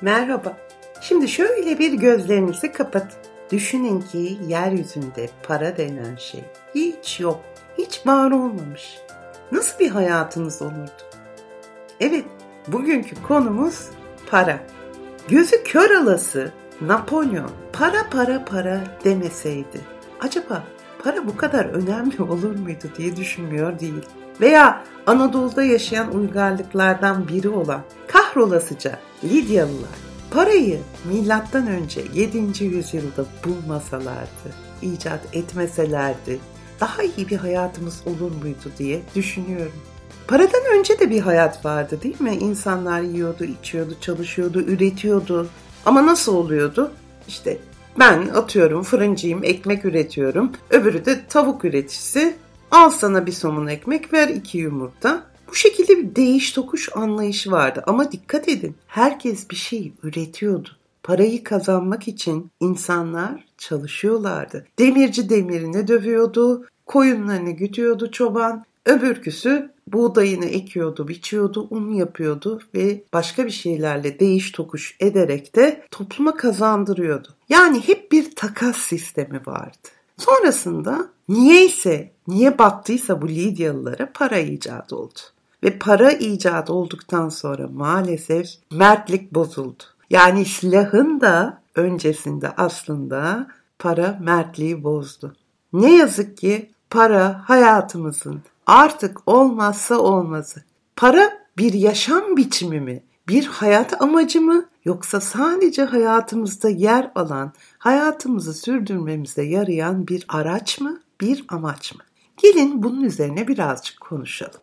Merhaba. Şimdi şöyle bir gözlerinizi kapatın. Düşünün ki yeryüzünde para denen şey hiç yok, hiç var olmamış. Nasıl bir hayatınız olurdu? Evet, bugünkü konumuz para. Gözü kör alası Napolyon para para para demeseydi acaba para bu kadar önemli olur muydu diye düşünmüyor değil. Veya Anadolu'da yaşayan uygarlıklardan biri olan kahrolasıca Lidyalılar parayı milattan önce 7. yüzyılda bulmasalardı, icat etmeselerdi daha iyi bir hayatımız olur muydu diye düşünüyorum. Paradan önce de bir hayat vardı değil mi? İnsanlar yiyordu, içiyordu, çalışıyordu, üretiyordu. Ama nasıl oluyordu? İşte ben atıyorum fırıncıyım, ekmek üretiyorum. Öbürü de tavuk üreticisi. Al sana bir somun ekmek, ver iki yumurta. Bu şekilde bir değiş tokuş anlayışı vardı ama dikkat edin herkes bir şey üretiyordu. Parayı kazanmak için insanlar çalışıyorlardı. Demirci demirini dövüyordu, koyunlarını gütüyordu çoban, öbürküsü buğdayını ekiyordu, biçiyordu, un yapıyordu ve başka bir şeylerle değiş tokuş ederek de topluma kazandırıyordu. Yani hep bir takas sistemi vardı. Sonrasında niyeyse, niye battıysa bu Lidyalılara para icat oldu. Ve para icat olduktan sonra maalesef mertlik bozuldu. Yani silahın da öncesinde aslında para mertliği bozdu. Ne yazık ki para hayatımızın artık olmazsa olmazı. Para bir yaşam biçimi mi? Bir hayat amacı mı? Yoksa sadece hayatımızda yer alan, hayatımızı sürdürmemize yarayan bir araç mı? Bir amaç mı? Gelin bunun üzerine birazcık konuşalım.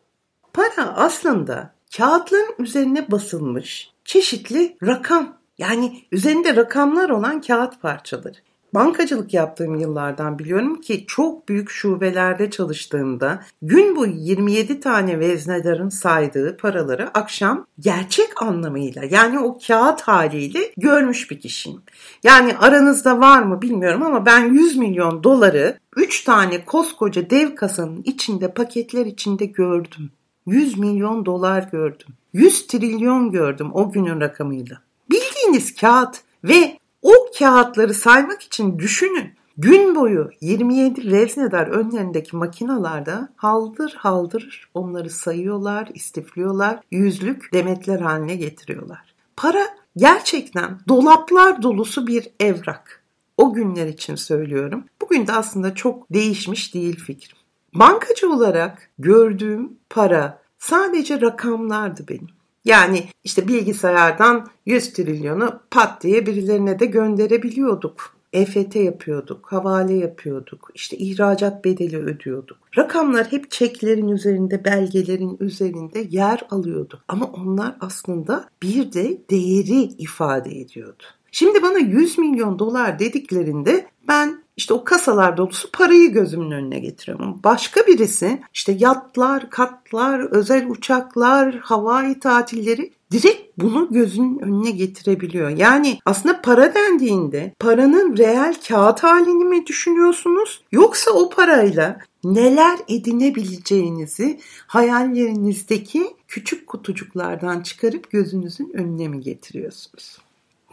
Para aslında kağıtların üzerine basılmış çeşitli rakam yani üzerinde rakamlar olan kağıt parçaları. Bankacılık yaptığım yıllardan biliyorum ki çok büyük şubelerde çalıştığımda gün boyu 27 tane veznedarın saydığı paraları akşam gerçek anlamıyla yani o kağıt haliyle görmüş bir kişiyim. Yani aranızda var mı bilmiyorum ama ben 100 milyon doları 3 tane koskoca dev kasanın içinde paketler içinde gördüm. 100 milyon dolar gördüm. 100 trilyon gördüm o günün rakamıyla. Bildiğiniz kağıt ve o kağıtları saymak için düşünün. Gün boyu 27 veznedar önlerindeki makinalarda haldır haldır onları sayıyorlar, istifliyorlar, yüzlük demetler haline getiriyorlar. Para gerçekten dolaplar dolusu bir evrak. O günler için söylüyorum. Bugün de aslında çok değişmiş değil fikrim. Bankacı olarak gördüğüm para sadece rakamlardı benim. Yani işte bilgisayardan 100 trilyonu pat diye birilerine de gönderebiliyorduk. EFT yapıyorduk, havale yapıyorduk, işte ihracat bedeli ödüyorduk. Rakamlar hep çeklerin üzerinde, belgelerin üzerinde yer alıyordu. Ama onlar aslında bir de değeri ifade ediyordu. Şimdi bana 100 milyon dolar dediklerinde ben işte o kasalar dolusu parayı gözümün önüne getiriyorum. Başka birisi işte yatlar, katlar, özel uçaklar, havai tatilleri direkt bunu gözünün önüne getirebiliyor. Yani aslında para dendiğinde paranın reel kağıt halini mi düşünüyorsunuz? Yoksa o parayla neler edinebileceğinizi hayallerinizdeki küçük kutucuklardan çıkarıp gözünüzün önüne mi getiriyorsunuz?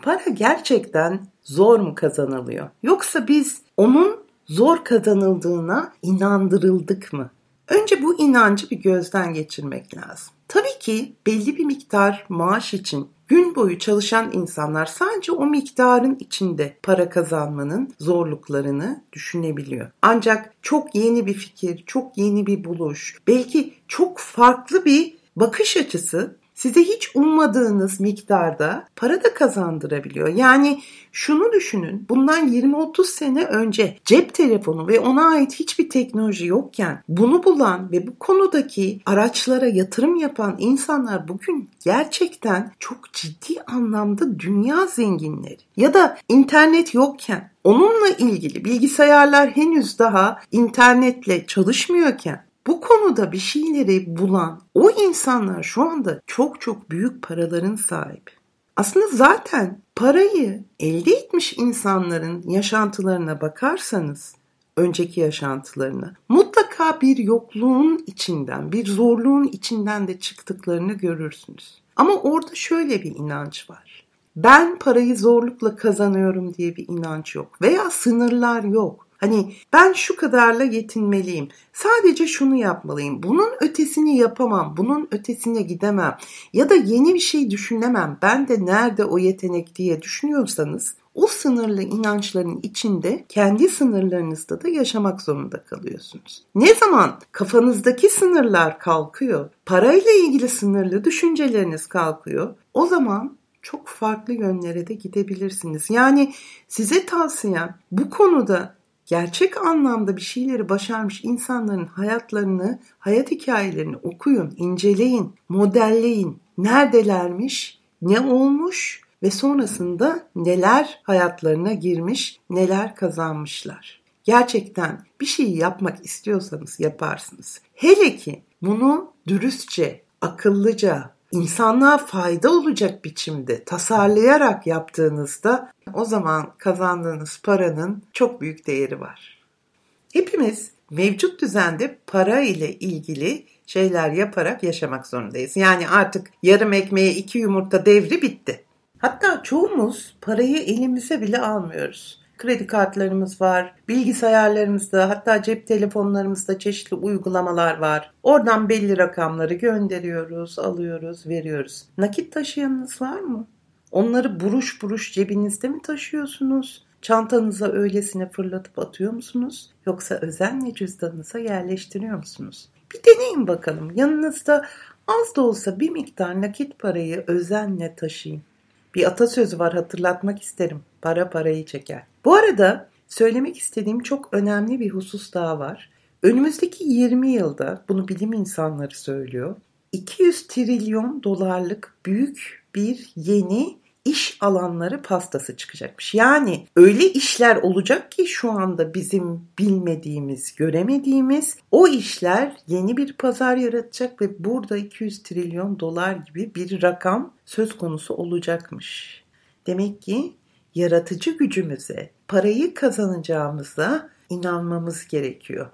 Para gerçekten zor mu kazanılıyor? Yoksa biz onun zor kazanıldığına inandırıldık mı? Önce bu inancı bir gözden geçirmek lazım. Tabii ki belli bir miktar maaş için gün boyu çalışan insanlar sadece o miktarın içinde para kazanmanın zorluklarını düşünebiliyor. Ancak çok yeni bir fikir, çok yeni bir buluş, belki çok farklı bir bakış açısı size hiç ummadığınız miktarda para da kazandırabiliyor. Yani şunu düşünün bundan 20-30 sene önce cep telefonu ve ona ait hiçbir teknoloji yokken bunu bulan ve bu konudaki araçlara yatırım yapan insanlar bugün gerçekten çok ciddi anlamda dünya zenginleri. Ya da internet yokken onunla ilgili bilgisayarlar henüz daha internetle çalışmıyorken bu konuda bir şeyleri bulan o insanlar şu anda çok çok büyük paraların sahibi. Aslında zaten parayı elde etmiş insanların yaşantılarına bakarsanız önceki yaşantılarına mutlaka bir yokluğun içinden, bir zorluğun içinden de çıktıklarını görürsünüz. Ama orada şöyle bir inanç var. ben parayı zorlukla kazanıyorum diye bir inanç yok veya sınırlar yok. Hani ben şu kadarla yetinmeliyim. Sadece şunu yapmalıyım. Bunun ötesini yapamam. Bunun ötesine gidemem. Ya da yeni bir şey düşünemem. Ben de nerede o yetenek diye düşünüyorsanız o sınırlı inançların içinde kendi sınırlarınızda da yaşamak zorunda kalıyorsunuz. Ne zaman kafanızdaki sınırlar kalkıyor, parayla ilgili sınırlı düşünceleriniz kalkıyor, o zaman çok farklı yönlere de gidebilirsiniz. Yani size tavsiyem bu konuda gerçek anlamda bir şeyleri başarmış insanların hayatlarını, hayat hikayelerini okuyun, inceleyin, modelleyin. Neredelermiş, ne olmuş ve sonrasında neler hayatlarına girmiş, neler kazanmışlar. Gerçekten bir şeyi yapmak istiyorsanız yaparsınız. Hele ki bunu dürüstçe, akıllıca, insanlığa fayda olacak biçimde tasarlayarak yaptığınızda o zaman kazandığınız paranın çok büyük değeri var. Hepimiz mevcut düzende para ile ilgili şeyler yaparak yaşamak zorundayız. Yani artık yarım ekmeğe iki yumurta devri bitti. Hatta çoğumuz parayı elimize bile almıyoruz. Kredi kartlarımız var, bilgisayarlarımızda hatta cep telefonlarımızda çeşitli uygulamalar var. Oradan belli rakamları gönderiyoruz, alıyoruz, veriyoruz. Nakit taşıyanınız var mı? Onları buruş buruş cebinizde mi taşıyorsunuz? Çantanıza öylesine fırlatıp atıyor musunuz? Yoksa özenle cüzdanınıza yerleştiriyor musunuz? Bir deneyin bakalım. Yanınızda az da olsa bir miktar nakit parayı özenle taşıyın. Bir atasözü var hatırlatmak isterim. Para parayı çeker. Bu arada söylemek istediğim çok önemli bir husus daha var. Önümüzdeki 20 yılda bunu bilim insanları söylüyor. 200 trilyon dolarlık büyük bir yeni iş alanları pastası çıkacakmış. Yani öyle işler olacak ki şu anda bizim bilmediğimiz, göremediğimiz o işler yeni bir pazar yaratacak ve burada 200 trilyon dolar gibi bir rakam söz konusu olacakmış. Demek ki yaratıcı gücümüze, parayı kazanacağımıza inanmamız gerekiyor.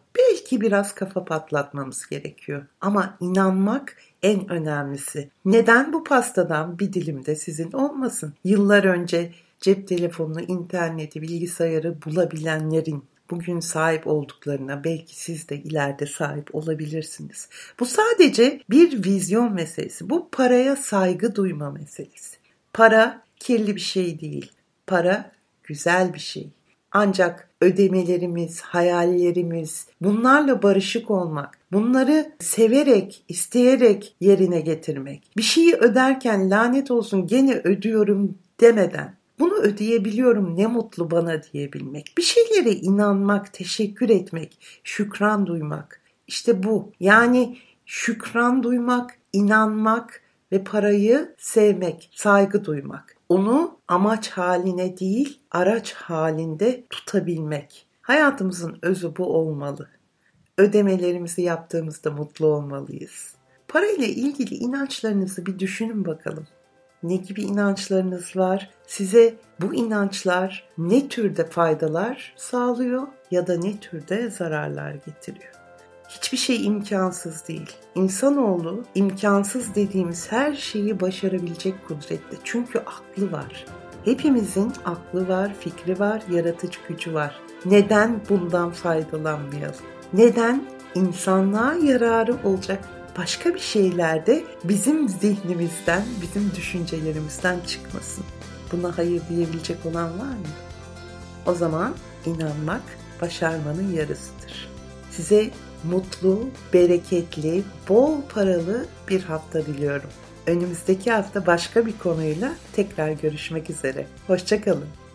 Belki biraz kafa patlatmamız gerekiyor. Ama inanmak en önemlisi. Neden bu pastadan bir dilim de sizin olmasın? Yıllar önce cep telefonunu, interneti, bilgisayarı bulabilenlerin bugün sahip olduklarına belki siz de ileride sahip olabilirsiniz. Bu sadece bir vizyon meselesi. Bu paraya saygı duyma meselesi. Para kirli bir şey değil. Para güzel bir şey. Ancak ödemelerimiz, hayallerimiz, bunlarla barışık olmak, bunları severek, isteyerek yerine getirmek, bir şeyi öderken lanet olsun gene ödüyorum demeden bunu ödeyebiliyorum ne mutlu bana diyebilmek. Bir şeylere inanmak, teşekkür etmek, şükran duymak. İşte bu. Yani şükran duymak, inanmak ve parayı sevmek, saygı duymak onu amaç haline değil araç halinde tutabilmek. Hayatımızın özü bu olmalı. Ödemelerimizi yaptığımızda mutlu olmalıyız. Parayla ilgili inançlarınızı bir düşünün bakalım. Ne gibi inançlarınız var? Size bu inançlar ne türde faydalar sağlıyor ya da ne türde zararlar getiriyor? Hiçbir şey imkansız değil. İnsanoğlu imkansız dediğimiz her şeyi başarabilecek kudrette. Çünkü aklı var. Hepimizin aklı var, fikri var, yaratıcı gücü var. Neden bundan faydalanmayalım? Neden insanlığa yararı olacak başka bir şeylerde bizim zihnimizden, bizim düşüncelerimizden çıkmasın? Buna hayır diyebilecek olan var mı? O zaman inanmak başarmanın yarısıdır. Size mutlu, bereketli, bol paralı bir hafta diliyorum. Önümüzdeki hafta başka bir konuyla tekrar görüşmek üzere. Hoşçakalın.